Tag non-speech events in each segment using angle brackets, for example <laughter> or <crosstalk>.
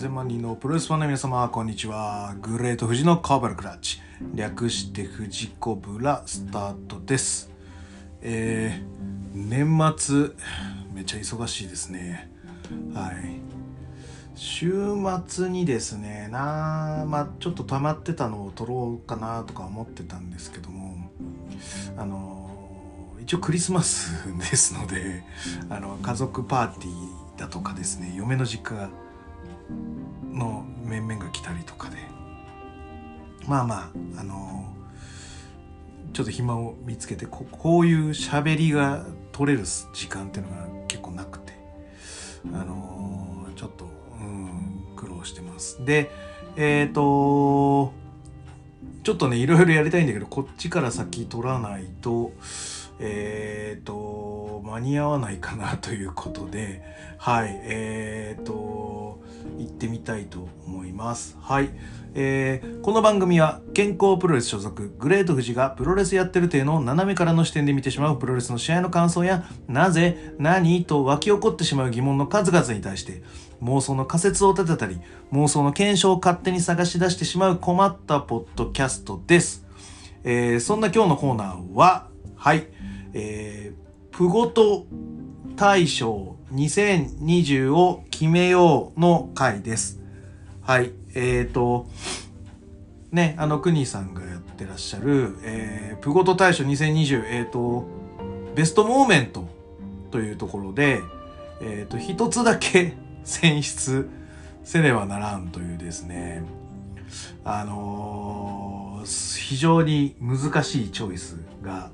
千万人のプロレスファンの皆様こんにちは。グレート富士のカーバルクラッチ略して富士コブラスタートです。えー、年末めっちゃ忙しいですね。はい。週末にですねなまあちょっと溜まってたのを撮ろうかなとか思ってたんですけどもあの一応クリスマスですのであの家族パーティーだとかですね嫁の実家がの面々が来たりとかで。まあまああのちょっと暇を見つけてここういう喋りが取れる時間っていうのが結構なくて。あのちょっと、うん、苦労してます。でえっ、ー、とちょっとねいろいろやりたいんだけどこっちから先取らないとえっ、ー、と、間に合わないかなということで、はい、えっ、ー、と、行ってみたいと思います。はい。えー、この番組は健康プロレス所属グレート富士がプロレスやってる体の斜めからの視点で見てしまうプロレスの試合の感想やなぜ何と湧き起こってしまう疑問の数々に対して妄想の仮説を立てたり妄想の検証を勝手に探し出してしまう困ったポッドキャストです、えー、そんな今日のコーナーははいえー、プゴト大賞2020を決めようの回です。はい。えっ、ー、と、ね、あの、クニさんがやってらっしゃる、えー、プゴト大賞2020、えっ、ー、と、ベストモーメントというところで、えっ、ー、と、一つだけ選出せねばならんというですね、あのー、非常に難しいチョイスが、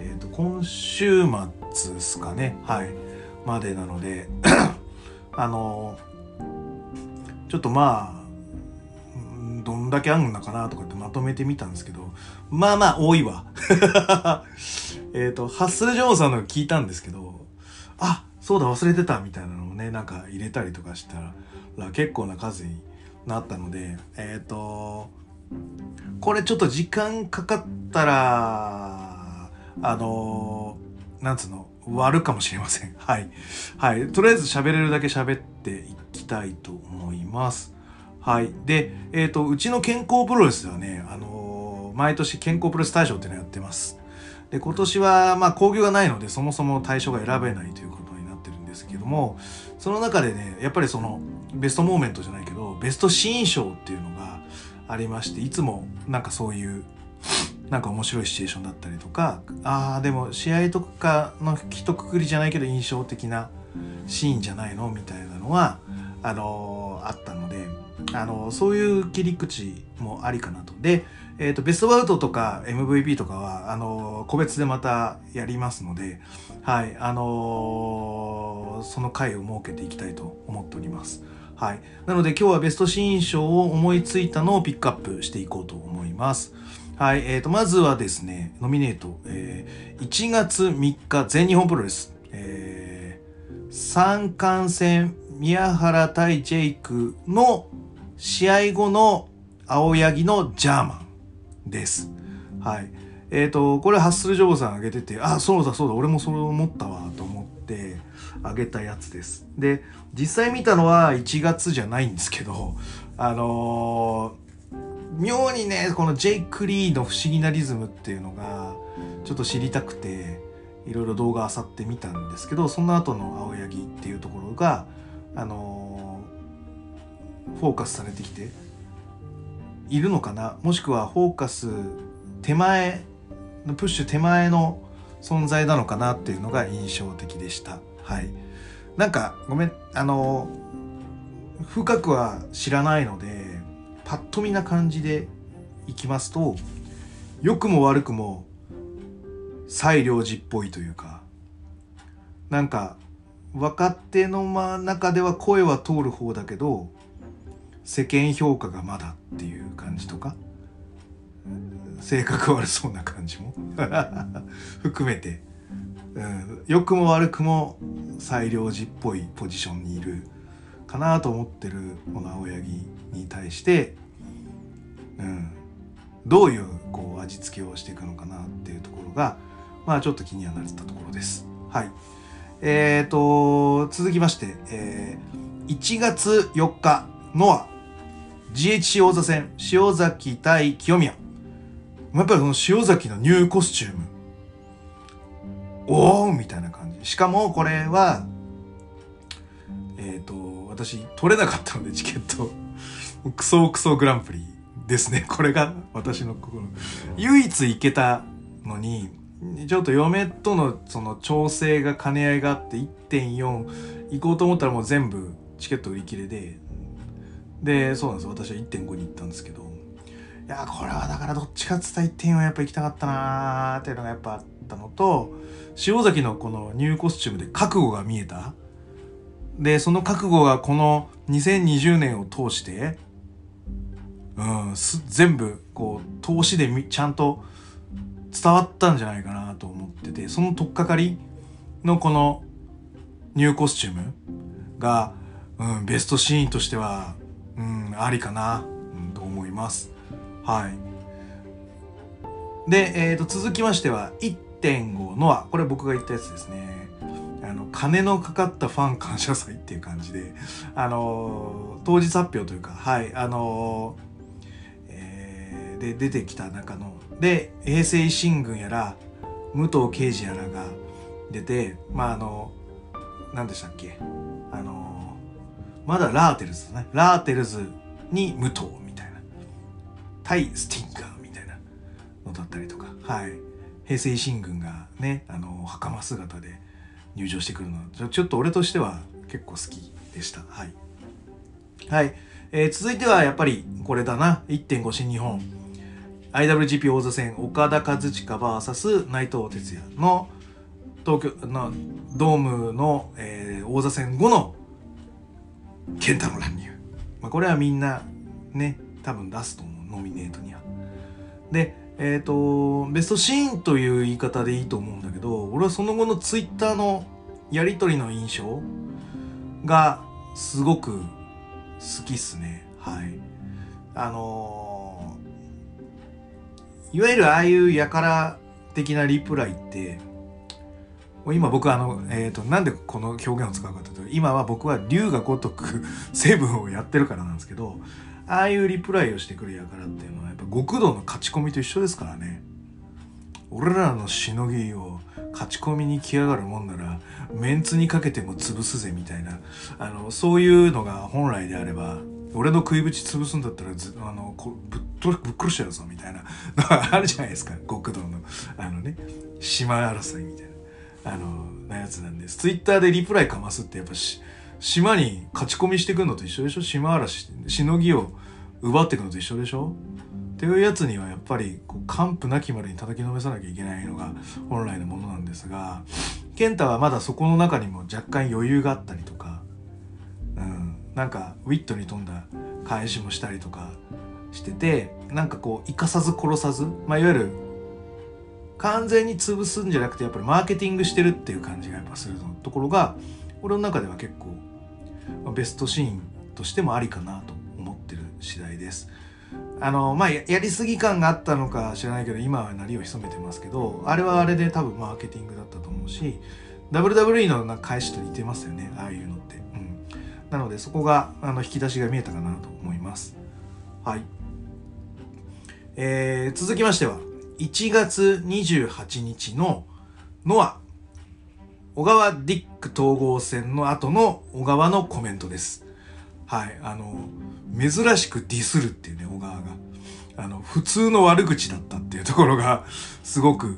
え、ー、と、今週末ですかね。はい。までなので <coughs> あのちょっとまあ、どんだけあんのかなとかってまとめてみたんですけど、まあまあ多いわ。<laughs> えっと、ハッスル・ジョーンさんの聞いたんですけど、あ、そうだ忘れてたみたいなのをね、なんか入れたりとかしたら結構な数になったので、えっ、ー、と、これちょっと時間かかったら、あのー、なんつうの、割るかもしれません。<laughs> はい。はい。とりあえず喋れるだけ喋っていきたいと思います。はい。で、えっ、ー、と、うちの健康プロレスではね、あのー、毎年健康プロレス大賞っていうのをやってます。で、今年は、まあ、興行がないので、そもそも対象が選べないということになってるんですけども、その中でね、やっぱりその、ベストモーメントじゃないけど、ベストシーン賞っていうのがありまして、いつもなんかそういう、なんか面白いシチュエーションだったりとかああでも試合とかの一括りじゃないけど印象的なシーンじゃないのみたいなのはあの、あったので、あの、そういう切り口もありかなと。で、えーと、ベストバウトとか MVP とかはあの、個別でまたやりますので、はいあのその回を設けていきたいと思っております。はい、なので今日はベストシーン賞を思いついたのをピックアップしていこうと思います。はい、えーと、まずはですね、ノミネート、えー、1月3日全日本プロレス、えー、三冠戦宮原対ジェイクの試合後の青柳のジャーマンです。はい。えっ、ー、と、これハッスルジョーさんあげてて、あ、そうだそうだ、俺もそれ思ったわ、と思ってあげたやつです。で、実際見たのは1月じゃないんですけど、あの妙にねこのジェイク・リーの不思議なリズムっていうのがちょっと知りたくていろいろ動画あさってみたんですけどその後の青柳っていうところがあの、フォーカスされてきているのかな？もしくはフォーカス手前のプッシュ手前の存在なのかなっていうのが印象的でした。はい。なんかごめんあの、深くは知らないのでパッと見な感じでいきますと良くも悪くも西良寺っぽいというかなんか若手の中では声は通る方だけど世間評価がまだっていう感じとか性格悪そうな感じも <laughs> 含めて、うん、くも悪くも西良寺っぽいポジションにいるかなと思ってるこの青柳に対して、うん、どういうこう味付けをしていくのかなっていうところがまあちょっと気にはなってたところです。はい。えーと、続きまして、えー、1月4日ノア GHC 王座戦塩崎対清宮。やっぱりこの塩崎のニューコスチューム。おおみたいな感じ。しかもこれはえっ、ー、と私取れなかったのでチケットクソクソグランプリ。ですね。<laughs> これが私の心唯一行けたのにちょっと嫁とのその調整が兼ね合いがあって1.4行こうと思ったらもう全部チケット売り切れででそうなんです。私は1.5に行ったんですけどいやこれはだからどっちかっつったら1.4はやっぱ行きたかったなーっていうのがやっぱあったのと塩崎のこのニューコスチュームで覚悟が見えた。でその覚悟がこの2020年を通してうん全部こう投資でちゃんと伝わったんじゃないかなと思っててその取っかかりのこのニューコスチュームが、うん、ベストシーンとしては、うん、ありかな、うん、と思います。はい。で、えー、と続きましては1.5のはこれ僕が言ったやつですね。あの金のかかったファン感謝祭っていう感じで、あのー、当日発表というか、はい、あの、で出てきた中の。で平成維新軍やら武藤敬司やらが出てまああの何でしたっけ？あのまだラーテルズね。ラーテルズに武藤みたいな。対スティンガーみたいなのだったりとか。はい。平成維新軍がねあの袴姿で入場してくるのはちょっと俺としては結構好きでした。はい。はい、えー、続いてはやっぱりこれだな。1.5新日本。IWGP 王座戦岡田和親 VS 内藤哲也の東京のドームの、えー、王座戦後の健太の乱入、まあ、これはみんなね多分出すと思うノミネートには。でえっ、ー、とベストシーンという言い方でいいと思うんだけど俺はその後のツイッターのやり取りの印象がすごく好きっすね。はい。あのー、いわゆるああいうやから的なリプライって今僕あの、えっ、ー、と、なんでこの表現を使うかというと、今は僕は龍が如く成分をやってるからなんですけど、ああいうリプライをしてくる輩っていうのは、やっぱ極道の勝ち込みと一緒ですからね。俺らのしのぎを勝ち込みに来やがるもんなら、メンツにかけても潰すぜみたいな、あの、そういうのが本来であれば、俺の食いぶち潰すんだったら、あの、こぶっ、ぶっ殺してやるぞみたいな。の <laughs> があるじゃないですか。極道の、あのね、島争いみたいな。あのなやつなんです。ツイッターでリプライかますってやっぱし島に勝ち込みしてくるのと一緒でしょ？島嵐しのぎを奪っていくのと一緒でしょ？っていうやつにはやっぱり完膚なきまでに叩きのめさなきゃいけないのが本来のものなんですが健太はまだそこの中にも若干余裕があったりとか、うん、なんかウィットに富んだ返しもしたりとかしててなんかこう生かさず殺さず、まあ、いわゆる完全に潰すんじゃなくてやっぱりマーケティングしてるっていう感じがやっぱするところが俺の中では結構ベストシーンとしてもありかなと思ってる次第です。あのまあやりすぎ感があったのか知らないけど今は鳴りを潜めてますけどあれはあれで多分マーケティングだったと思うし WWE のな返しと似てますよねああいうのって。なのでそこがあの引き出しが見えたかなと思います。はい。えー、続きましては1月28日のノア小川ディック統合戦の後の小川のコメントです。はい。あの、珍しくディスるっていうね、小川が。あの、普通の悪口だったっていうところが、すごく、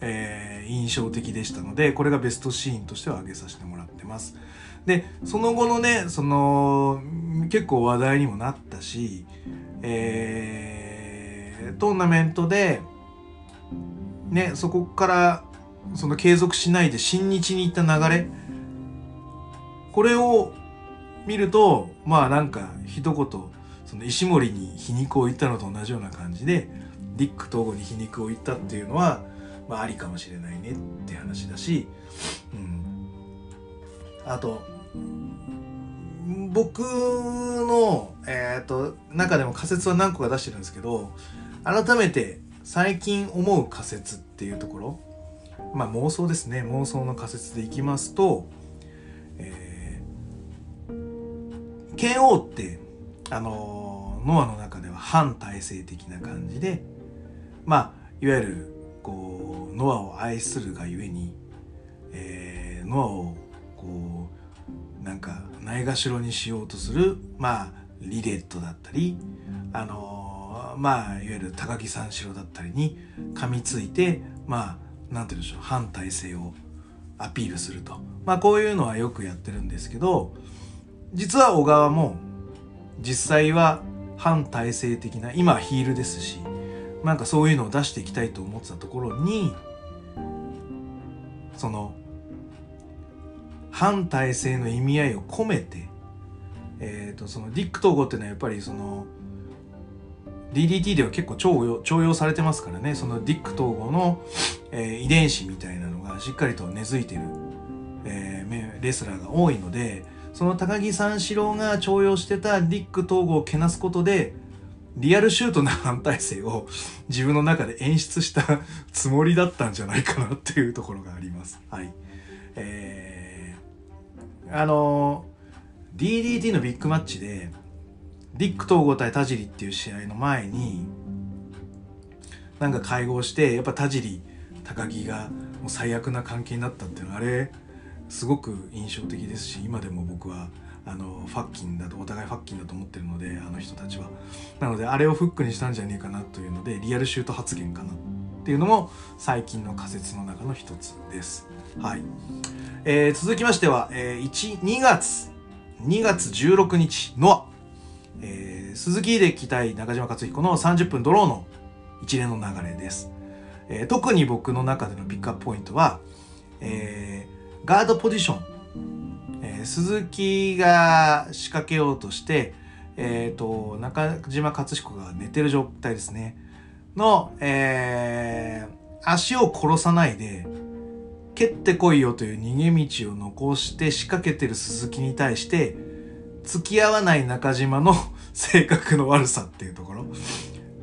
えー、印象的でしたので、これがベストシーンとしては挙げさせてもらってます。で、その後のね、その、結構話題にもなったし、えートーナメントで、ね、そこからその継続しないで新日に行った流れ。これを見るとまあなんか一言その石森に皮肉を言ったのと同じような感じでディック統合に皮肉を言ったっていうのは、まあ、ありかもしれないねって話だし、うん、あと僕の、えーと中でも仮説は何個か出してるんですけど改めて最近思う仮説っていうところまあ妄想ですね。妄想の仮説でいきますと、えー、剣王ってあのノアの中では反体制的な感じでまあいわゆるこうノアを愛するがゆえに、えー、ノアをこうなんかないがしろにしようとするまあリレットだったりあのまあいわゆる高木三四郎だったりに噛みついてまあなんて言うんでしょう反体制をアピールすると。まあこういうのはよくやってるんですけど実は小川も実際は反体制的な今はヒールですしなんかそういうのを出していきたいと思ってたところにその反体制の意味合いを込めて、えーと、そのディック統合っていうのはやっぱりその DDT では結構重用重用されてますからねそのディック統合の、えー、遺伝子みたいなのがしっかりと根付いてる、えー、レスラーが多いのでその高木三四郎が重用してたディック統合をけなすことでリアルシュートな反体制を <laughs> 自分の中で演出したつもりだったんじゃないかなっていうところがあります。はい。えー、あの DDT のビッグマッチでディック統合対田尻っていう試合の前になんか会合してやっぱ田尻高木がもう最悪な関係になったっていうのはあれすごく印象的ですし今でも僕はあのファッキンだとお互いファッキンだと思ってるのであの人たちは。なのであれをフックにしたんじゃねえかなというのでリアルシュート発言かなっていうのも最近の仮説の中の一つです。はい、えー、続きましては、えー、1 2月2月16日の、えー、鈴木秀樹対中島克彦の30分ドローの一連の流れです、えー、特に僕の中でのピックアップポイントは、えー、ガードポジション。鈴木が仕掛けようとして、えっ、ー、と、中島克彦が寝てる状態ですね。の、えー、足を殺さないで、蹴ってこいよという逃げ道を残して仕掛けてる鈴木に対して、付き合わない中島の <laughs> 性格の悪さっていうところ。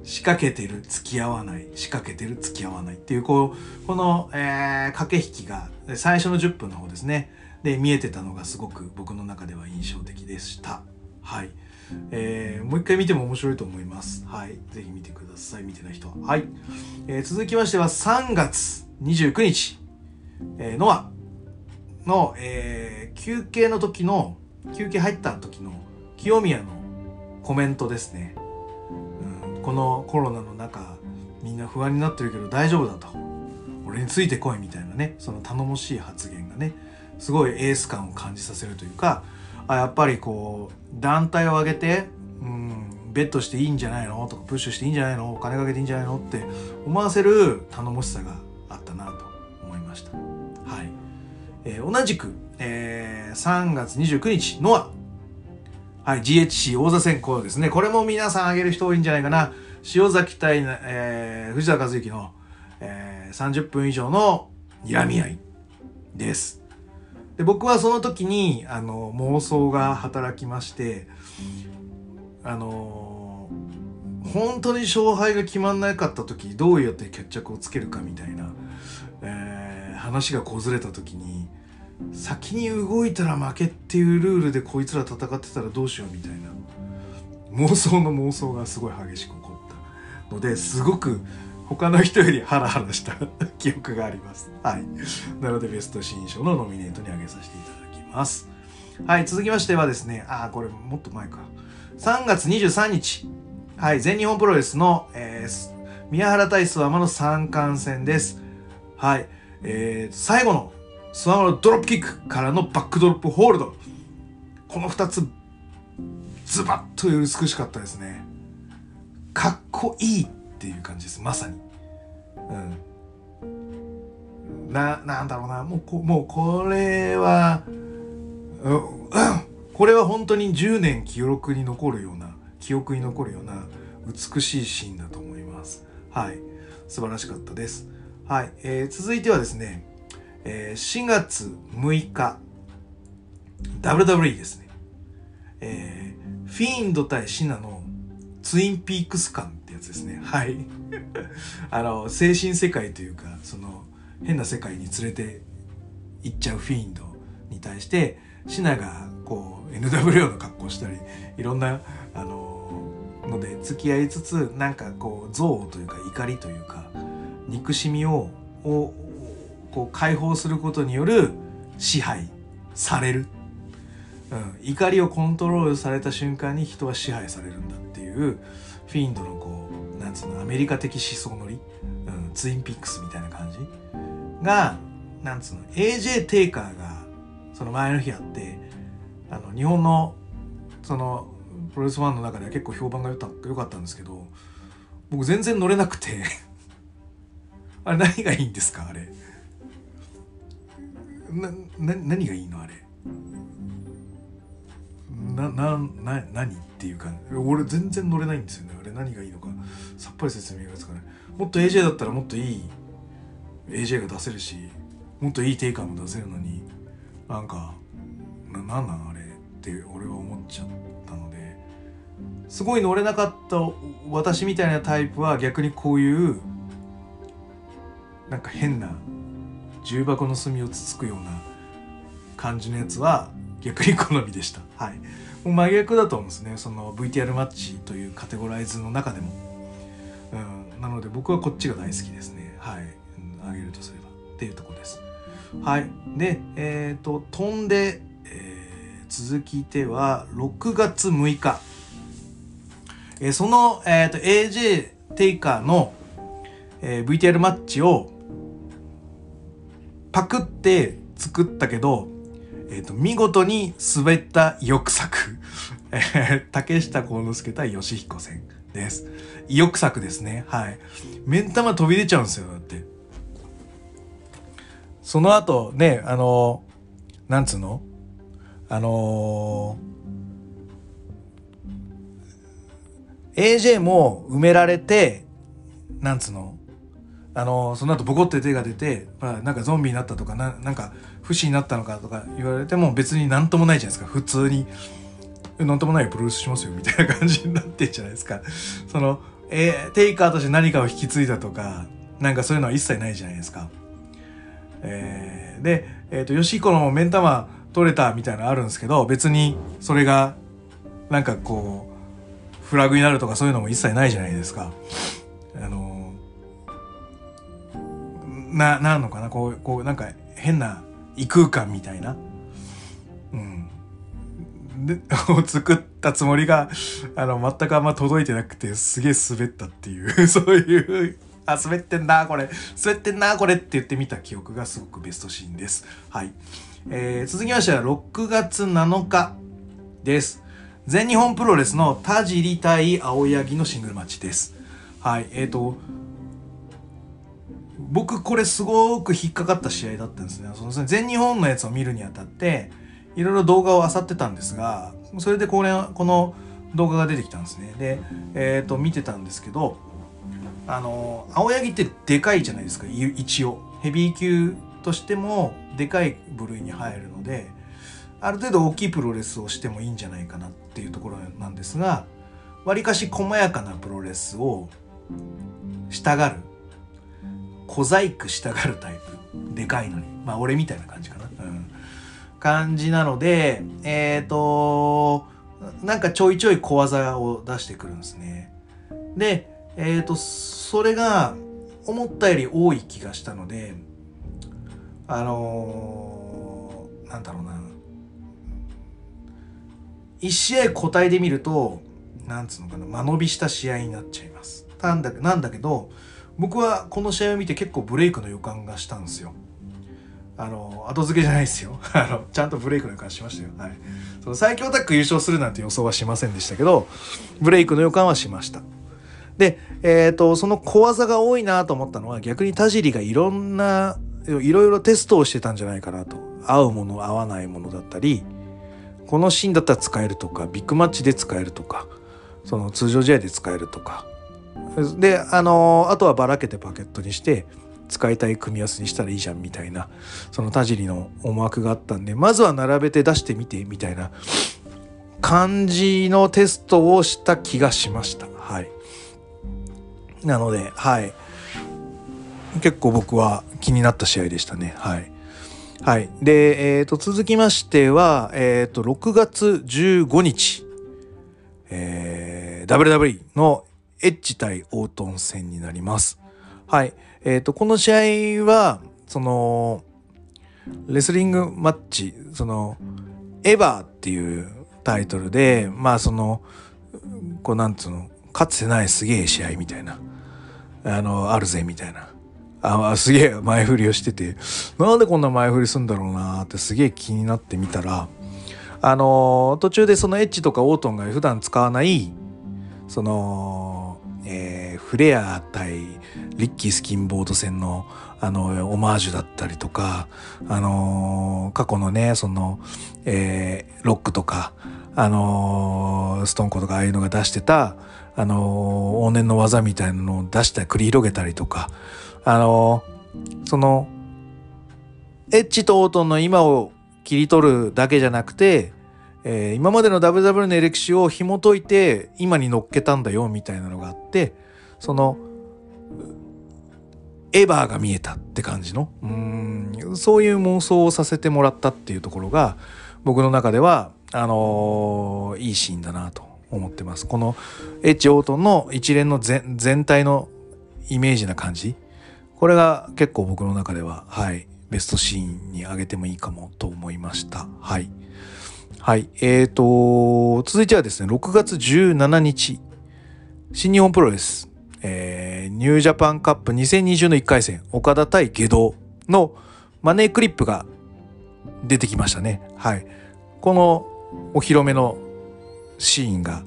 仕掛けてる、付き合わない、仕掛けてる、付き合わない。っていう、こう、この、えー、駆け引きが、最初の10分の方ですね。で見えてたのがすごく僕の中では印象的でした。はい、えー、もう一回見ても面白いと思います。はい。ぜひ見てください。見てない人は。はい、えー、続きましては3月29日、えー、ノアの、えー、休憩の時の休憩入った時の清宮のコメントですね、うん、このコロナの中みんな不安になってるけど大丈夫だと。俺についてこいみたいなね。その頼もしい発言がね。すごいエース感を感じさせるというかあやっぱりこう団体を挙げて、うん、ベットしていいんじゃないの？とかプッシュしていいんじゃないの？お金かけていいんじゃないの？って思わせる頼もしさがえー、同じく、えー、3月29日ノアはい、GHC 王座戦こうですね。これも皆さん挙げる人多いんじゃないかな。塩崎対、えー、藤田和之の、えー、30分以上の睨み合いです。で僕はその時にあの妄想が働きましてあの本当に勝敗が決まんなかった時どうやって決着をつけるかみたいな、えー、話がこずれた時に先に動いたら負けっていうルールでこいつら戦ってたらどうしようみたいな妄想の妄想がすごい激しく起こったのですごく他の人よりハラハラした <laughs> 記憶があります。はい。なのでベスト新書のノミネートに挙げさせていただきます。はい。続きましてはですね、あ、これもっと前か。3月23日。はい。全日本プロレスの、えー、宮原対諏訪間の三冠戦です。はい。えー、最後の諏訪間のドロップキックからのバックドロップホールド。この2つ、ズバッとより美しかったですね。かっこいいっていう感じです。まさに。うん。ななんだろうな。もうこもうこれは、うん、これは本当に10年記録に残るような記憶に残るような美しいシーンだと思います。はい。素晴らしかったです。はい、えー、続いてはですね、えー、4月6日 WWE ですねえー、フィーンド対シナのツインピークス感ってやつですね。はい。<laughs> あの、精神世界というか、その、変な世界に連れて行っちゃうフィーンドに対して、シナが、こう、NWO の格好したりいろんなあのので付き合いつつなんかこう憎悪というか怒りというか憎しみををこう解放することによる支配される、うん、怒りをコントロールされた瞬間に人は支配されるんだっていうフィンドのこうなんつうのアメリカ的思想のり、うん、ツインピックスみたいな感じ。がなんつうの AJ テイカーがその前の日あってあの日本のそのプロレスファンの中では結構評判が良かったんですけど僕全然乗れなくて。<laughs> あれ何がいいんですかあれ。なな何がいいのあれ？ななな何っていうか俺全然乗れないんですよね。あれ何がいいのか。さっぱり説明がつかない。もっと AJ だったらもっといい AJ が出せるしもっといい定価も出せるのになんかななんなんあれって俺は思っちゃったのですごい乗れなかった私みたいなタイプは逆にこういうなんか変な重箱の隅をつつくような感じのやつは逆に好みでした。はい。もう真逆だと思うんですね。その VTR マッチというカテゴライズの中でも。うん、なので僕はこっちが大好きですね。はい。あげるとすれば。っていうとこです。はい。で、えっ、ー、と、飛んで、えー、続きては6月6日。えー、その、えっ、と、AJ テイカーの、え VTR マッチをパクって作ったけど、えっ、ー、と、見事に滑った意欲作。<laughs> え竹下幸之助対吉彦戦です。意欲作ですね。はい。目ん玉飛び出ちゃうんですよ、だって。その後、ね、あのなんつうの？あのー、AJ も埋められて、なんつうの？あのその後ボコって手が出て、まあ、なんかゾンビになったとかななんか不死になったのかとか言われても別に何ともないじゃないですか。普通に。何ともないプロレスしますよみたいな感じになってんじゃないですか。その、えー、テイカーとして何かを引き継いだとかなんかそういうのは一切ないじゃないですか。えー、で、えっ、ー、と吉彦の目ん玉取れたみたいなのあるんですけど別にそれがなんかこうフラグになるとかそういうのも一切ないじゃないですか。あのな、なるのかな？こう、こう、なんか変な異空間みたいな。うん。で、<laughs> を作ったつもりが、あの、全くあんま届いてなくて、すげえ滑ったっていう、<laughs> そういう、あ、滑ってんな、これ。滑ってんな、これって言ってみた記憶がすごくベストシーンです。はい。えー、続きましては6月7日です。全日本プロレスの田尻対青柳のシングルマッチです。はい。えっ、ー、と、僕これすごく引っかかった試合だったんですね。その全日本のやつを見るにあたって、いろいろ動画を漁ってたんですが、それでこれ、この動画が出てきたんですね。で、えっ、ー、と、見てたんですけど、あの、青柳ってでかいじゃないですか、一応。ヘビー級としてもでかい部類に入るので、ある程度大きいプロレスをしてもいいんじゃないかなっていうところなんですが、わりかし細やかなプロレスをしたがる小細工したがるタイプ。でかいのに。まあ俺みたいな感じかな、うん、感じなのでえっ、ー、となんかちょいちょい小技を出してくるんですね。でえっ、ー、とそれが思ったより多い気がしたのであのー、なんだろうな。1試合個体で見るとなんつうのかな。間延びした試合になっちゃいます。なんだなんだけど僕はこの試合を見て結構ブレイクの予感がしたんですよ。あの、後付けじゃないですよ。<laughs> あの、ちゃんとブレイクの予感しましたよ。はい。その最強タッグ優勝するなんて予想はしませんでしたけど、ブレイクの予感はしました。で、えっ、ー、と、その小技が多いなと思ったのは逆に田尻がいろんな、いろいろテストをしてたんじゃないかなと。合うもの、合わないものだったり、このシーンだったら使えるとか、ビッグマッチで使えるとか、その通常試合で使えるとか、であのあとはばらけてパケットにして使いたい組み合わせにしたらいいじゃんみたいなその田尻の思惑があったんでまずは並べて出してみてみたいな感じのテストをした気がしました。はい。なのではい。結構僕は気になった試合でしたね。はい。はい。で、えっ、と、続きましては、えっ、と、6月15日、えー、WWE のエッジ対オートン戦になります。はい。えっ、と、この試合は、その、レスリングマッチ、その、エヴァーっていうタイトルで、まあその、こうなんつうの、かつてないすげえ試合みたいな、あの、あるぜみたいな。あすげえ前振りをしてて、なんでこんな前振りすんだろうなってすげえ気になってみたら、あの途中でそのエッジとかオートンが普段使わない、その、えー、フレア対リッキースキンボード戦のあのオマージュだったりとか、あの過去のねその、えー、ロックとか、あのストンコとかああいうのが出してた、あの往年の技みたいなのを出したり繰り広げたりとかあのそのエッジとオートンの今を切り取るだけじゃなくて、えー、今までの WW の歴史を紐解いて今に乗っけたんだよみたいなのがあってそのエヴァーが見えたって感じの？うんそういう妄想をさせてもらったっていうところが僕の中ではあのー、いいシーンだなと思ってます。このエッジ・オートンの一連の全体のイメージな感じこれが結構僕の中でははいベストシーンに挙げてもいいかもと思いました。はい。はい。えーと、続いてはですね、6月17日、新日本プロレス、えー、ニュージャパンカップ2020の1回戦、岡田対下道のマネークリップが出てきましたね。はい。このお披露目のシーンが、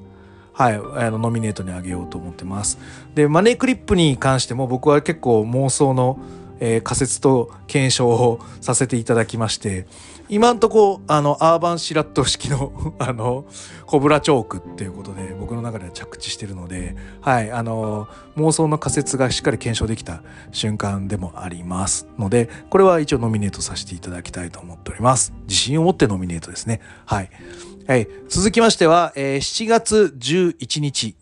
はい、あのノミネートにあげようと思ってます。で、マネークリップに関しても僕は結構妄想の、えー、仮説と検証をさせていただきまして、今んとこあのアーバンシラット式の <laughs> あのコブラチョークっていうことで僕の中では着地してるので、はい、あの妄想の仮説がしっかり検証できた瞬間でもありますのでこれは一応ノミネートさせていただきたいと思っております。自信を持ってノミネートですね。はい、はい、続きましては、えー、7月11日。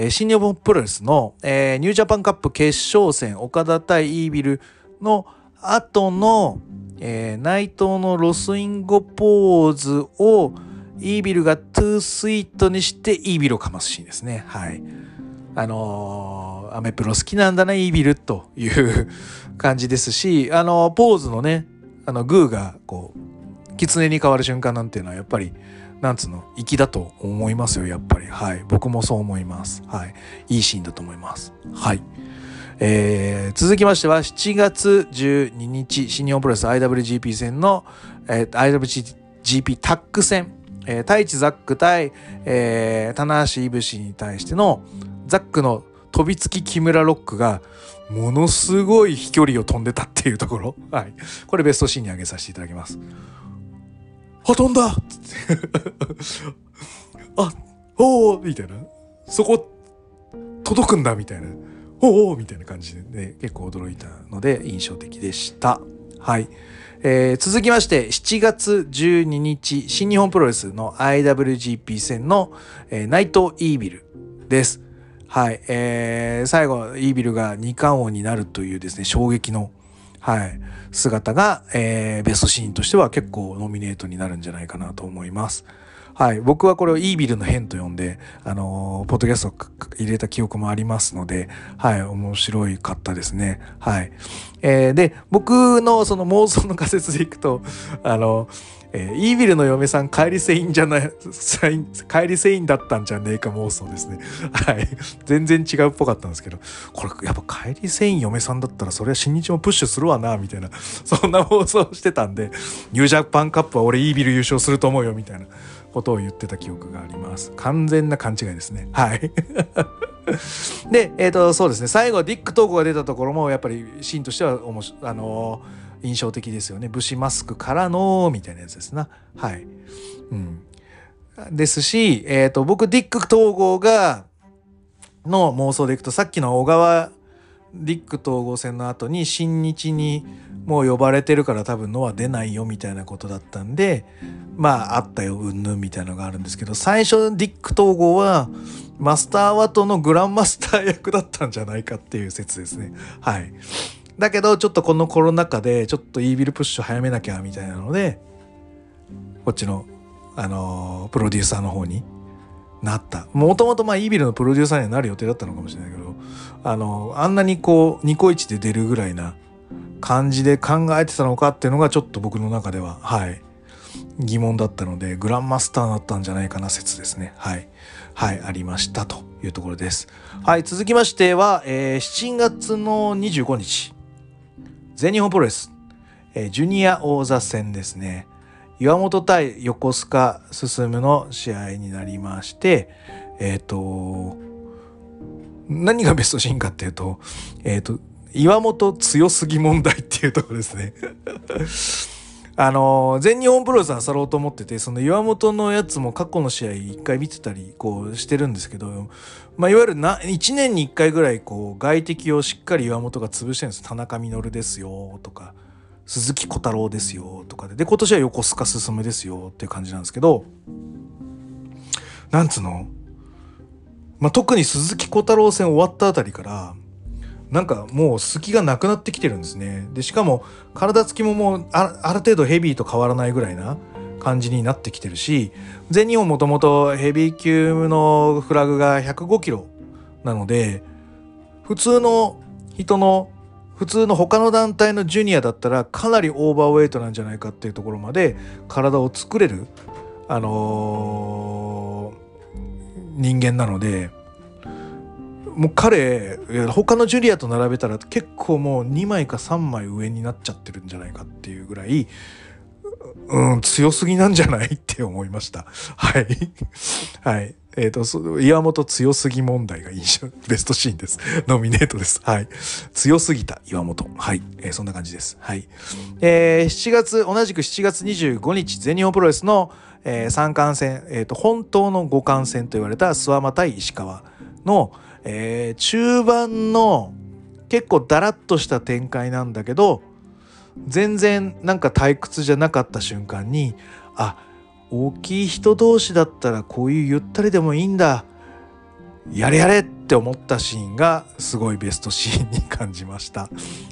えー、新日本プロレスの、えー、ニュージャパンカップ決勝戦岡田対イービルの後の、えー、内藤のロスインゴポーズをイービルがトゥースイートにしてイービルをかますシーンですね。はい。あのー、アメプロ好きなんだな、イービルという感じですし、あのー、ポーズのね、あの、グーがこう、狐に変わる瞬間なんていうのはやっぱり、なんつうの、粋だと思いますよ、やっぱり。はい。僕もそう思います。はい。いいシーンだと思います。はい。えー、続きましては7月12日新日本プロレス IWGP 戦の、えー、IWGP タッグ戦、えー、太一ザック対、えー、棚橋いぶしに対してのザックの飛びつき木村ロックがものすごい飛距離を飛んでたっていうところ。はい。これベストシーンに挙げさせていただきます。あ、飛んだあ、おおみたいな。そこ、届くんだみたいな。おおみたいな感じで、ね、結構驚いたので印象的でした。はい。えー、続きまして、7月12日、新日本プロレスの IWGP 戦の、えー、ナイト・イービルです。はい。えー、最後、イービルが二冠王になるというですね、衝撃の、はい、姿が、えー、ベストシーンとしては結構ノミネートになるんじゃないかなと思います。はい。僕はこれをイービルの変と呼んで、あのー、ポッドキャストを入れた記憶もありますので、はい。面白いかったですね。はい。えー、で、僕のその妄想の仮説でいくと、あのえー、イービルの嫁さん帰りセインじゃない、帰りセインだったんじゃねえか妄想ですね。はい。全然違うっぽかったんですけど、これやっぱ帰りセイン嫁さんだったらそれは新日もプッシュするわな、みたいな、そんな妄想してたんで、ニュージャパンカップは俺イービル優勝すると思うよ、みたいな。ことを言ってた記憶があります。完全な勘違いですね。はい。<laughs> で、えっ、ー、と、そうですね。最後、ディック東郷が出たところも、やっぱりシーンとしては、あのー、印象的ですよね。 BUSHI マスクからの、みたいなやつですな。はい。うん。ですし、えっ、ー、と、僕、ディック東郷が、の妄想でいくと、さっきの小川ディック東郷戦の後に新日にもう呼ばれてるから多分のは出ないよみたいなことだったんでまああったようんぬんみたいなのがあるんですけど最初ディック統合はマスターワトのグランマスター役だったんじゃないかっていう説ですねはいだけどちょっとこのコロナ禍でちょっとイービルプッシュ早めなきゃみたいなのでこっちのあのプロデューサーの方になった。もともとまあイービルのプロデューサーになる予定だったのかもしれないけどあのあんなにこうニコイチで出るぐらいな感じで考えてたのかっていうのがちょっと僕の中でははい。疑問だったのでグランマスターだったんじゃないかな説ですね。はい。はいありましたというところです。はい続きましては、えー、7月の25日。全日本プロレス、えー、ジュニア王座戦ですね。岩本対横須賀進の試合になりましてえっ、ー、と何がベストシーンかっていうとえっ、ー、と岩本強すぎ問題っていうところですね。<laughs> あの全日本プロレス漁ろうと思っててその岩本のやつも過去の試合一回見てたりこうしてるんですけど、まあ、いわゆるな1年に1回ぐらいこう外敵をしっかり岩本が潰してるんです。田中稔ですよとか鈴木小太郎ですよとかで。で今年は横須賀進ですよっていう感じなんですけどなんつうの、まあ、特に鈴木小太郎戦終わったあたりからなんかもう隙がなくなってきてるんですね。でしかも体つきももうある程度ヘビーと変わらないぐらいな感じになってきてるし全日本もともとヘビー級のフラグが105キロなので普通の人の普通の他の団体のジュニアだったらかなりオーバーウェイトなんじゃないかっていうところまで体を作れる、あのー、人間なのでもう彼他のジュニアと並べたら結構もう2枚か3枚上になっちゃってるんじゃないかっていうぐらいうん、強すぎなんじゃない？って思いました。<laughs> はい。はい。えっ、ー、と、岩本強すぎ問題が印象、ベストシーンです。<laughs> ノミネートです。はい。強すぎた岩本。はい。えー、そんな感じです。はい。えー、7月、同じく7月25日、全日本プロレスの、えー、三冠戦、えっ、ー、と、本当の五冠戦と言われた諏訪間対石川の、えー、中盤の結構ダラッとした展開なんだけど、全然なんか退屈じゃなかった瞬間に、あ、大きい人同士だったらこういうゆったりでもいいんだ。やれやれって思ったシーンがすごいベストシーンに感じました。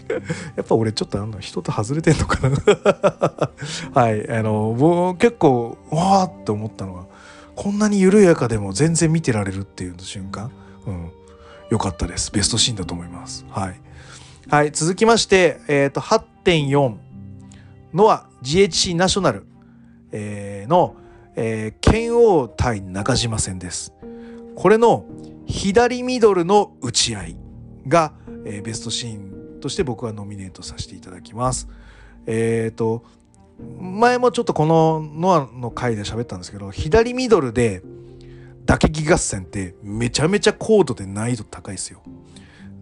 <laughs> やっぱ俺ちょっとあの人と外れてんのかな。<laughs> はいあの僕結構わーって思ったのはこんなに緩やかでも全然見てられるっていう瞬間。うん。良かったです。ベストシーンだと思います。はい。はい続きましてえっ、ー、と8.4のは GHC ナショナルえー、の、えー、剣王対中島戦です。これの左ミドルの打ち合いが、えー、ベストシーンとして僕はノミネートさせていただきます。えっ、ー、と前もちょっとこのノアの回で喋ったんですけど左ミドルで打撃合戦ってめちゃめちゃ高度で難易度高いですよ。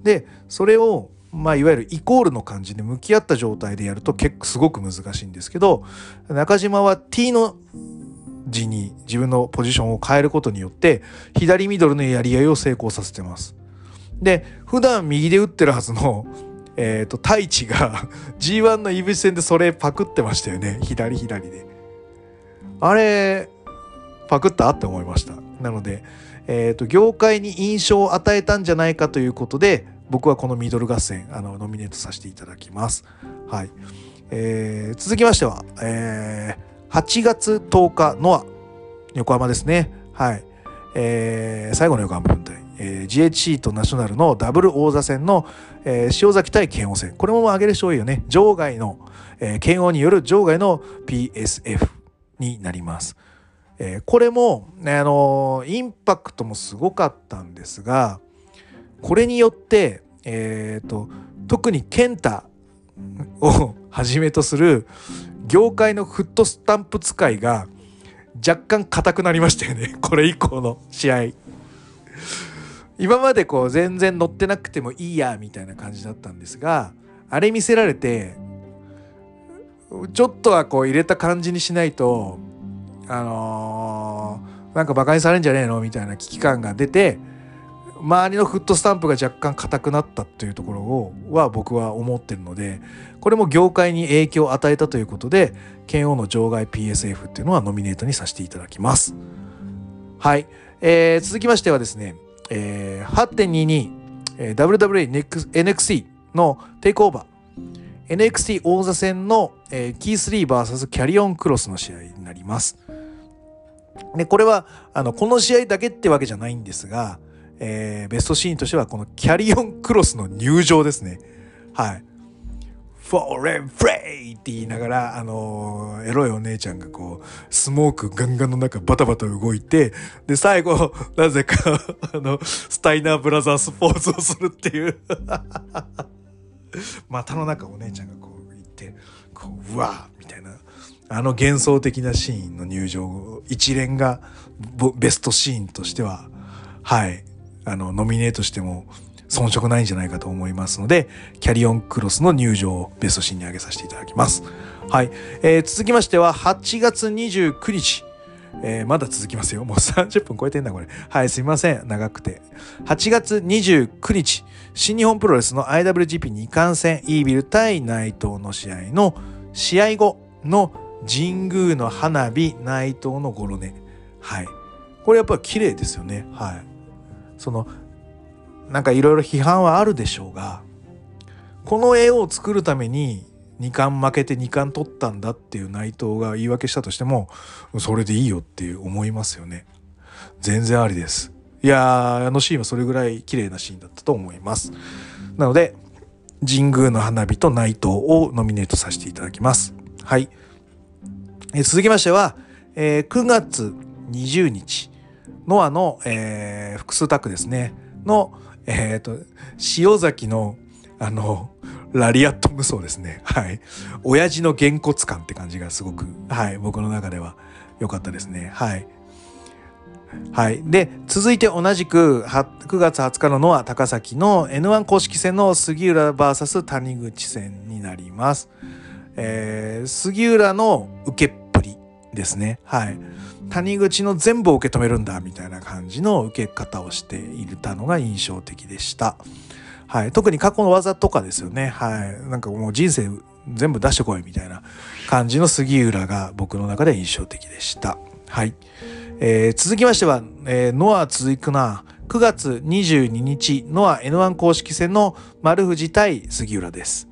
でそれをまあ、いわゆるイコールの感じで向き合った状態でやると結構すごく難しいんですけど中島は T の字に自分のポジションを変えることによって左ミドルのやり合いを成功させてます。で普段右で打ってるはずの、えーと、太一が <laughs> G1 のイブ戦でそれパクってましたよね左左で。あれパクった？って思いました。なので、えーと業界に印象を与えたんじゃないかということで僕はこのミドル合戦あのノミネートさせていただきます。はい。えー、続きましては、えー、8月10日ノア横浜ですね。はい。えー、最後の横浜分隊、えー、GHC とナショナルのダブル王座戦の、えー、塩崎対剣王戦。これも挙げる人多いよね。場外の、えー、剣王による場外の PSF になります。えー、これも、ね、あのー、インパクトもすごかったんですが、これによって、えーと、特に健太を <laughs> はじめとする業界のフットスタンプ使いが若干硬くなりましたよね <laughs> これ以降の試合。今までこう全然乗ってなくてもいいやみたいな感じだったんですがあれ見せられてちょっとはこう入れた感じにしないとあのー、なんかバカにされんじゃねえのみたいな危機感が出て周りのフットスタンプが若干硬くなったというところをは僕は思ってるのでこれも業界に影響を与えたということで剣王の場外 PSF っていうのはノミネートにさせていただきます。はい、えー、続きましてはですね、えー、8.22、えー、WWE NXT のテイクオーバー。NXT 王座戦の、えー、キースリー VS キャリオンクロスの試合になります。で、これは、あの、この試合だけってわけじゃないんですが、えー、ベストシーンとしてはこのキャリオンクロスの入場ですね。はい。フォーレンフレイって言いながら、あのー、エロいお姉ちゃんがこう、スモークガンガンの中バタバタ動いて、で、最後、<laughs> なぜか <laughs> あの、スタイナーブラザースポーツをするっていう <laughs> 股の中お姉ちゃんがこう行って、こう、うわーみたいな、あの幻想的なシーンの入場、一連がベストシーンとしては、はい、あの、ノミネートしても、遜色ないんじゃないかと思いますので、キャリオンクロスの入場をベストシーンに挙げさせていただきます。はい。えー、続きましては、8月29日。えー、まだ続きますよ。もう30分超えてんだ、これ。はい、すいません。長くて。8月29日、新日本プロレスの IWGP2 冠戦、イービル対内藤の試合の試合後の神宮の花火、内藤のゴロネ。はい。これやっぱり綺麗ですよね。はい。そのなんかいろいろ批判はあるでしょうがこの絵を作るために2冠負けて2冠取ったんだっていう内藤が言い訳したとしてもそれでいいよっていう思いますよね。全然ありです。いやあのシーンはそれぐらい綺麗なシーンだったと思います。なので神宮の花火と内藤をノミネートさせていただきます。はい、え続きましては、えー、9月20日。ノアの、えー、複数タッグですねのえ、ー、と、塩崎の、あの、ラリアット無双ですね。はい。親父のげんこつ感って感じがすごく、はい、僕の中では良かったですね。はい。はい。で、続いて同じく9月20日のノア高崎の N1 公式戦の杉浦 VS 谷口戦になります。えー、杉浦の受けっぷりですね。はい。谷口の全部を受け止めるんだみたいな感じの受け方をしていたのが印象的でした。はい、特に過去の技とかですよね。はい、なんかもう人生全部出してこいみたいな感じの杉浦が僕の中で印象的でした。はい。えー、続きましては、えー、ノア続くな。9月22日、ノア N1 公式戦の丸藤対杉浦です。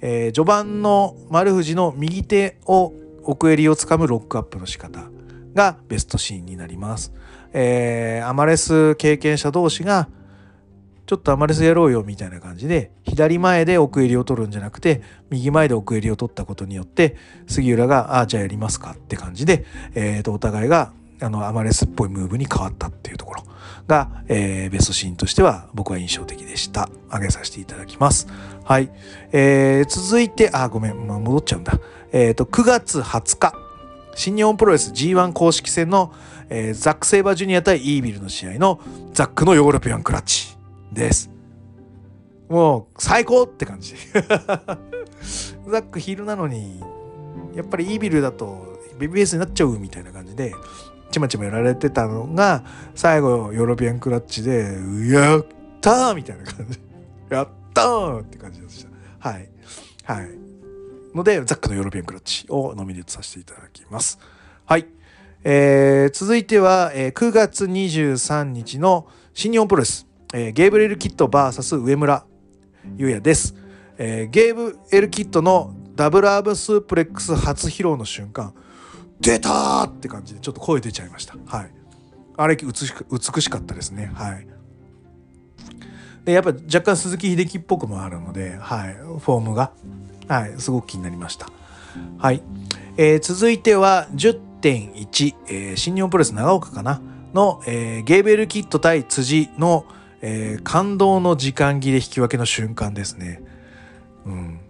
えー、序盤の丸藤の右手を奥襟をつかむロックアップの仕方。がベストシーンになります。えー、アマレス経験者同士がちょっとアマレスやろうよみたいな感じで左前で奥襟を取るんじゃなくて右前で奥襟を取ったことによって杉浦が「ああじゃあやりますか」って感じで、えー、とお互いがあのアマレスっぽいムーブに変わったっていうところが、えー、ベストシーンとしては僕は印象的でした。挙げさせていただきます。はい。えー、続いて、あ、ごめん、まあ、戻っちゃうんだ。えっ、ー、と、9月20日。新日本プロレス G1 公式戦の、えー、ザック・セイバージュニア対イービルの試合のザックのヨーロピアンクラッチです。もう最高って感じ。<laughs> ザックヒールなのに、やっぱりイービルだと ベビーフェイス になっちゃうみたいな感じで、ちまちまやられてたのが、最後ヨーロピアンクラッチで、やったーみたいな感じ。やったーって感じでした。はい。はい。ので、ザックのヨーロピアンクラッチをノミネートさせていただきます。はい。えー、続いては、えー、9月23日の新日本プロレス、えー、ゲーブレル・キット VS 上村優也です。えー、ゲーブエル・キットのダブルアブスープレックス初披露の瞬間、出たーって感じでちょっと声出ちゃいました。はい。あれ美し美しかったですね。はい。で、やっぱ若干鈴木秀樹っぽくもあるので、はい。フォームが。はい、すごく気になりました。はい。えー、続いては10.1、えー、新日本プロレス長岡かな？の、えー、ゲーベルキット対辻の、えー、感動の時間切れ引き分けの瞬間ですね。うん。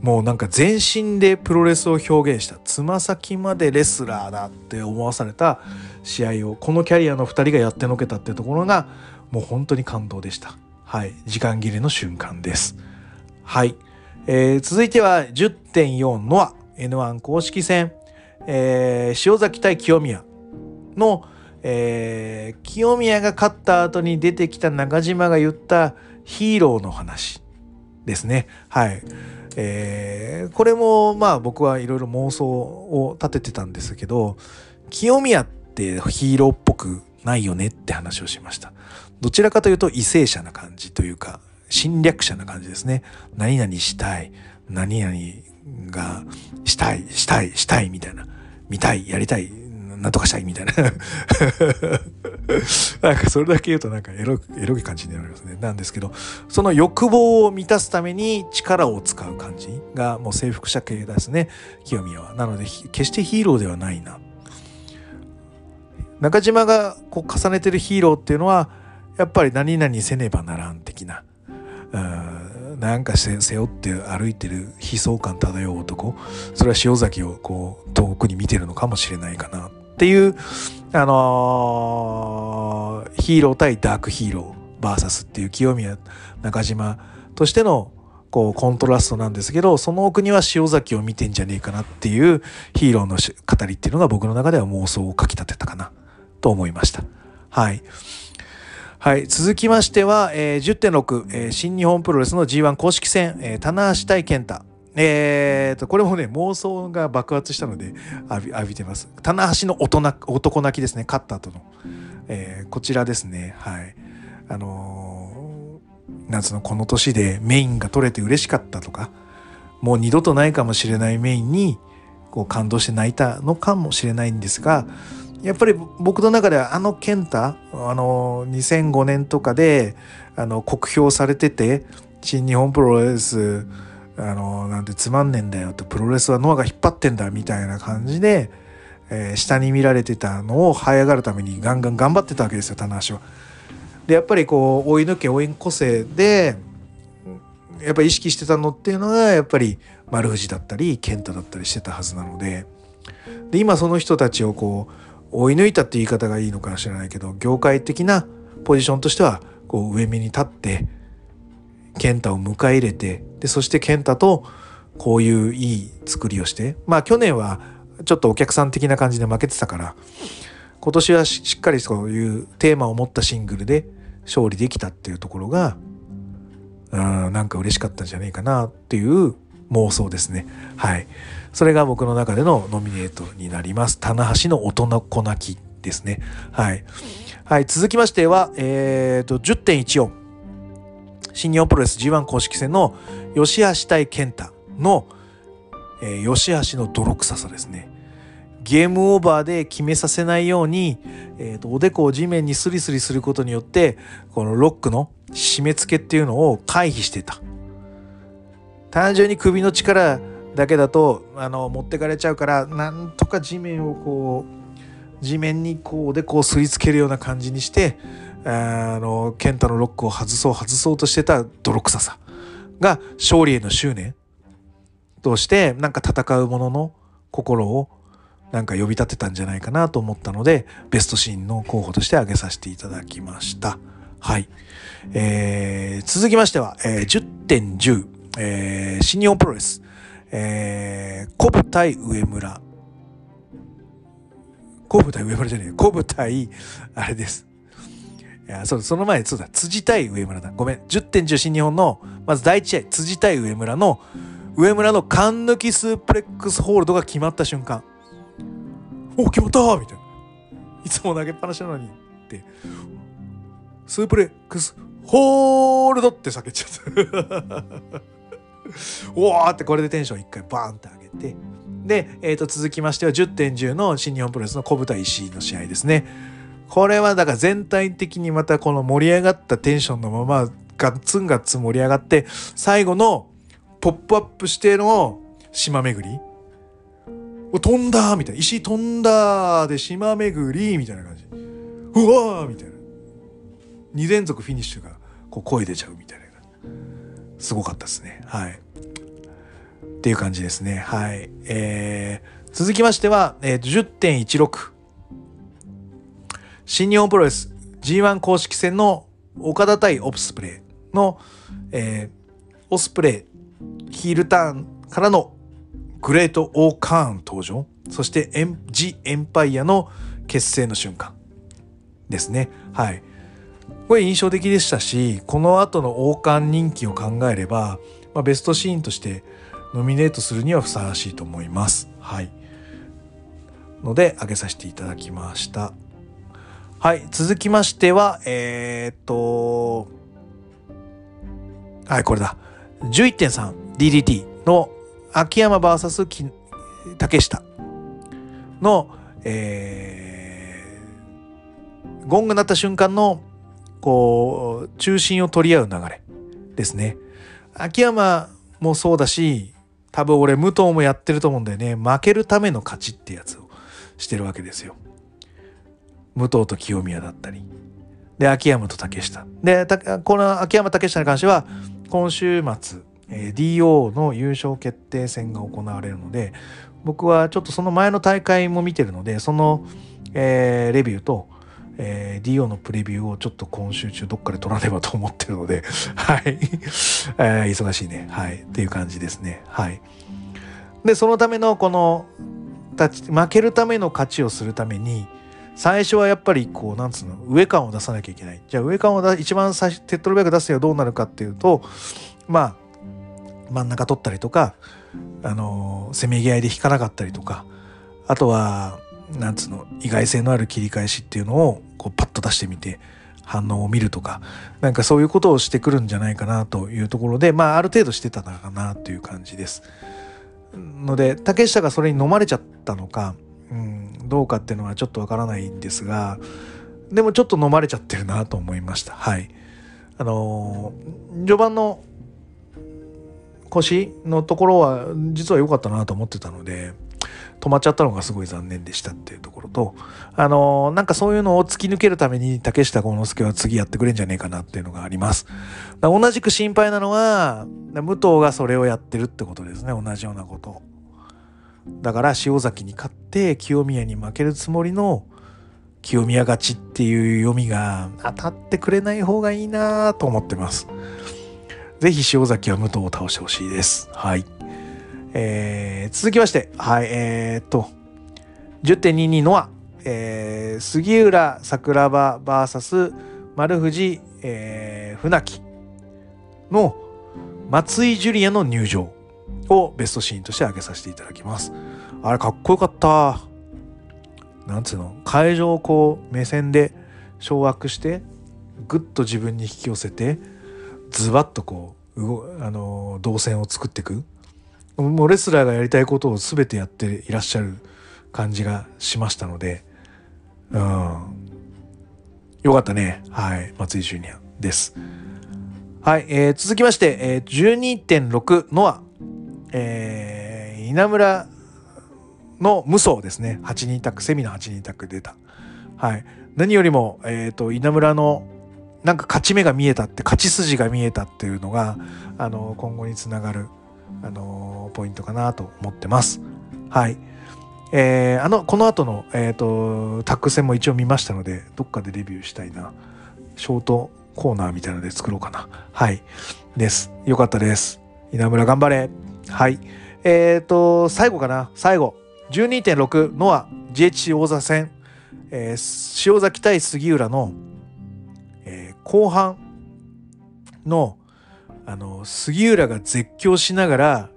もうなんか全身でプロレスを表現したつま先までレスラーだって思わされた試合をこのキャリアの2人がやってのけたってところがもう本当に感動でした。はい。時間切れの瞬間です。はい。えー、続いては10.4ノア N1 公式戦、えー、塩崎対清宮の、えー、清宮が勝った後に出てきた中島が言ったヒーローの話ですね。はい。えー、これもまあ僕はいろいろ妄想を立ててたんですけど清宮ってヒーローっぽくないよねって話をしました。どちらかというと為政者な感じというか侵略者な感じですね。何々したい。何々がしたい、したい、したいみたいな。見たい、やりたい、なんとかしたいみたいな。<laughs> なんかそれだけ言うとなんかエロエロい感じになりますね。なんですけど、その欲望を満たすために力を使う感じがもう征服者系ですね。清宮は。なので、決してヒーローではないな。中島がこう重ねてるヒーローっていうのは、やっぱり何々せねばならん的な。なんか背負って歩いてる悲壮感漂う男それは塩崎をこう遠くに見てるのかもしれないかなっていう、あのー、ヒーロー対ダークヒーロー VS っていう清宮中島としてのこうコントラストなんですけどその奥には塩崎を見てんじゃねえかなっていうヒーローの語りっていうのが僕の中では妄想をかきたてたかなと思いました。はい。はい。続きましては、えー、10.6、えー、新日本プロレスの G1 公式戦、えー、棚橋対健太。えーと、これもね、妄想が爆発したので浴び浴びてます。棚橋の男泣きですね、勝った後の。えー、こちらですね、はい。あのー、夏のこの年でメインが取れて嬉しかったとか、もう二度とないかもしれないメインにこう感動して泣いたのかもしれないんですが、やっぱり僕の中ではあの健太、あの、2005年とかで、あの、酷評されてて、新日本プロレス、あのなんてつまんねえんだよってプロレスはノアが引っ張ってんだみたいな感じで、えー、下に見られてたのを這い上がるためにガンガン頑張ってたわけですよ棚橋は。でやっぱりこう追い抜け追い越せでやっぱり意識してたのっていうのがやっぱり丸藤だったり健太だったりしてたはずなのでで今その人たちをこう追い抜いたって言い方がいいのかもしれないけど業界的なポジションとしてはこう上目に立って健太を迎え入れてでそして健太とこういういい作りをしてまあ去年はちょっとお客さん的な感じで負けてたから今年はしっかりそういうテーマを持ったシングルで勝利できたっていうところがうんなんか嬉しかったんじゃないかなっていう妄想ですね。はい。それが僕の中でのノミネートになります。棚橋の大人子泣きですね。はい、はい、続きましてはえっ、と10.14新日本プロレス G1 公式戦の吉橋対健太の、えー、吉橋の泥臭さですね。ゲームオーバーで決めさせないように、えーと、おでこを地面にスリスリすることによってこのロックの締め付けっていうのを回避してた。単純に首の力だけだとあの持ってかれちゃうからなんとか地面をこう地面にこうでこをすりつけるような感じにしてあの健太のロックを外そう外そうとしてた泥臭さが勝利への執念としてなんか戦う者の心をなんか呼び立てたんじゃないかなと思ったのでベストシーンの候補として挙げさせていただきました。はい。えー、続きましては、えー、10.10、えー、新日本プロレス、えー、コブ対上村。コブ対上村じゃねえ、コブ対、あれです。いや、そう、その前、そうだ、辻対上村だ。ごめん。10.10新日本の、まず第一試合、辻対上村の、上村の勘抜きスープレックスホールドが決まった瞬間。お、決まったみたいな。いつも投げっぱなしなのにって、スープレックスホールドって叫んじゃった。<laughs> おーってこれでテンション一回バーンって上げて、で、えー、と続きましては10.10の新日本プロレスの小舞台石井の試合ですね。これはだから全体的にまたこの盛り上がったテンションのままガッツンガッツン盛り上がって最後のポップアップしての島巡り。飛んだみたいな。石飛んだで島巡りみたいな感じ。うわーみたいな。2連続フィニッシュがこう声出ちゃうみたいな。すごかったですね。はい。っていう感じですね。はい。えー、続きましては、えー、10.16新日本プロレス G1 公式戦の岡田対オプスプレイの、えー、オスプレイヒールターンからのグレート・オー・カーン登場。そしてジ・エンパイアの結成の瞬間ですね。はい。これ印象的でしたしこの後の王冠人気を考えれば、まあ、ベストシーンとしてノミネートするにはふさわしいと思います。はい。ので挙げさせていただきました。はい、続きましては、えー、っと、はい、これだ。11.3DDT の秋山 VS 竹下の、えー、ゴング鳴った瞬間の、こう、中心を取り合う流れですね。秋山もそうだし、多分俺武藤もやってると思うんだよね。負けるための勝ちってやつをしてるわけですよ。武藤と清宮だったり。で、秋山と竹下。で、この秋山竹下に関しては、今週末、えー、DO の優勝決定戦が行われるので、僕はちょっとその前の大会も見てるので、その、えー、レビューと、えー、DO のプレビューをちょっと今週中どっかで撮らねばと思ってるので、<laughs> はい、えー、忙しいね。はい。っていう感じですね。はい。で、そのためのこの、負けるための勝ちをするために、最初はやっぱりこう、なんつうの、上感を出さなきゃいけない。じゃあ上感を出一番最初、手っ取り早く出すにはどうなるかっていうと、まあ、真ん中取ったりとか、あの、せめぎ合いで引かなかったりとか、あとは、なんつうの、意外性のある切り返しっていうのをこうパッと出してみて反応を見るとかなんかそういうことをしてくるんじゃないかなというところでまあある程度してたのかなという感じです。ので竹下がそれに飲まれちゃったのか、うん、どうかっていうのはちょっとわからないんですがでもちょっと飲まれちゃってるなと思いました。はい。あのー、序盤の腰のところは実は良かったなと思ってたので止まっちゃったのがすごい残念でしたっていうところと、あのー、なんかそういうのを突き抜けるために竹下幸之助は次やってくれんじゃねえかなっていうのがあります。同じく心配なのは、武藤がそれをやってるってことですね、同じようなこと。だから塩崎に勝って清宮に負けるつもりの清宮勝ちっていう読みが当たってくれない方がいいなと思ってます。ぜひ塩崎は武藤を倒してほしいです。はい。えー、続きまして、はい、えー、っと、10.22のは、えー、杉浦桜庭 VS 丸藤、えー、船木の松井ジュリアの入場をベストシーンとして挙げさせていただきます。あれかっこよかった。なんつうの？会場をこう目線で掌握してぐっと自分に引き寄せてズバッとこうあの動線を作っていくもうレスラーがやりたいことを全てやっていらっしゃる感じがしましたので、うん。よかったね。はい。松井ジュニアです。はい。えー、続きまして、えー、12.6のは、えー、稲村の無双ですね。8人タック、セミナー8人タック出た。はい。何よりも、えっ、ー、と、稲村のなんか勝ち目が見えたって、勝ち筋が見えたっていうのが、あの、今後につながる、あのポイントかなと思ってます。はい。えー、あの、この後の、えっ、ー、と、タック戦も一応見ましたので、どっかでレビューしたいな。ショートコーナーみたいなので作ろうかな。はい。です。よかったです。稲村頑張れ。はい。えっ、ー、と、最後かな。最後。12.6ノア GHC 王座戦。えー、塩崎対杉浦の、えー、後半のあの杉浦が絶叫しながら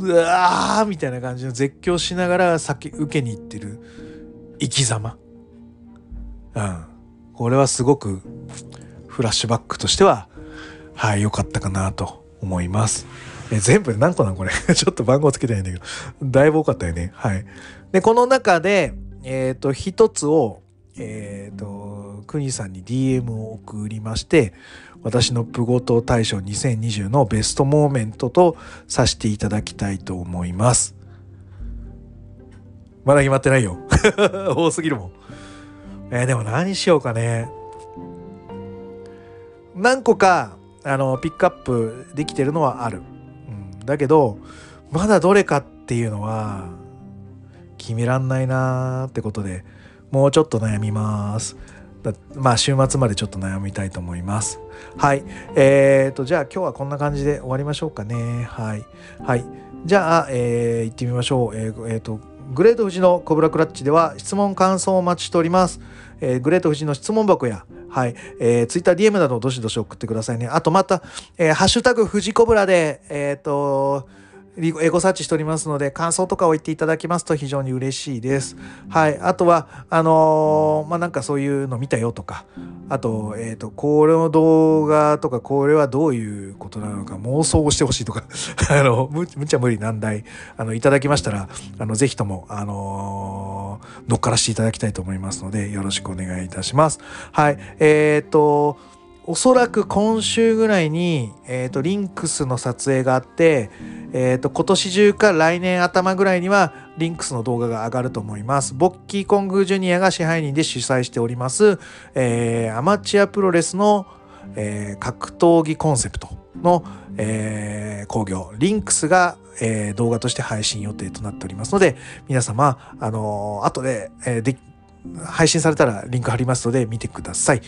うわーみたいな感じの絶叫しながら先受けに行ってる生き様。うん。これはすごくフラッシュバックとしてははい良かったかなと思います。え全部で何個なんこれ？<laughs> ちょっと番号つけてないんだけど。だいぶ多かったよね。はい。でこの中でえっ、ー、と一つをえっ、ー、と国さんに DM を送りまして私のプゴト大賞2020のベストモーメントとさせていただきたいと思います。まだ決まってないよ。<laughs> 多すぎるもん。えー、でも何しようかね。何個か、あの、ピックアップできてるのはある。うん、だけど、まだどれかっていうのは、決めらんないなーってことで、もうちょっと悩みます。まあ週末までちょっと悩みたいと思います。はい。えーと、じゃあ今日はこんな感じで終わりましょうかね。はい。はい。じゃあ、えー、行ってみましょう。えー、えー、と、グレート富士のコブラクラッチでは質問感想をお待ちしております。えー、グレート富士の質問箱や、はい、えー、ツイッター DM などどしどし送ってくださいね。あとまた、えー、ハッシュタグ富士コブラで、えっ、ー、と、エゴサーチしておりますので、感想とかを言っていただきますと非常に嬉しいです。はい。あとは、あのー、まあ、なんかそういうの見たよとか、あと、えっ、ー、と、これの動画とか、これはどういうことなのか妄想をしてほしいとか、<laughs> あの、む、むちゃ無理難題、あの、いただきましたら、あの、ぜひとも、あのー、乗っからしていただきたいと思いますので、よろしくお願いいたします。はい。えっ、と、おそらく今週ぐらいに、えっ、ー、と、リンクスの撮影があって、えっ、ー、と、今年中か来年頭ぐらいには、リンクスの動画が上がると思います。ボッキーコングジュニアが支配人で主催しております、えー、アマチュアプロレスの、えー、格闘技コンセプトの、えー、工業、リンクスが、えー、動画として配信予定となっておりますので、皆様、あのー、後で、えー、で配信されたらリンク貼りますので見てください。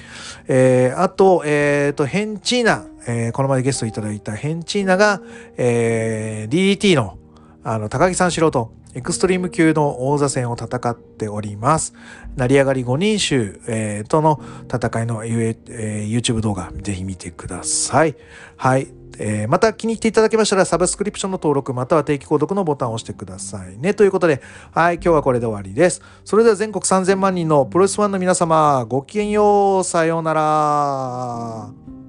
えー、あと、えっ、ー、と、ヘンチーナ、えー、この前ゲストいただいたヘンチーナが、えー、DDT の、あの、高木三四郎とエクストリーム級の王座戦を戦っております。成り上がり5人衆、えー、との戦いの、えー、YouTube 動画、ぜひ見てください。はい。えー、また気に入っていただけましたらサブスクリプションの登録または定期購読のボタンを押してくださいね。ということで、はい、今日はこれで終わりです。それでは全国3000万人のプロレスファンの皆様、ごきげんよう。さようなら。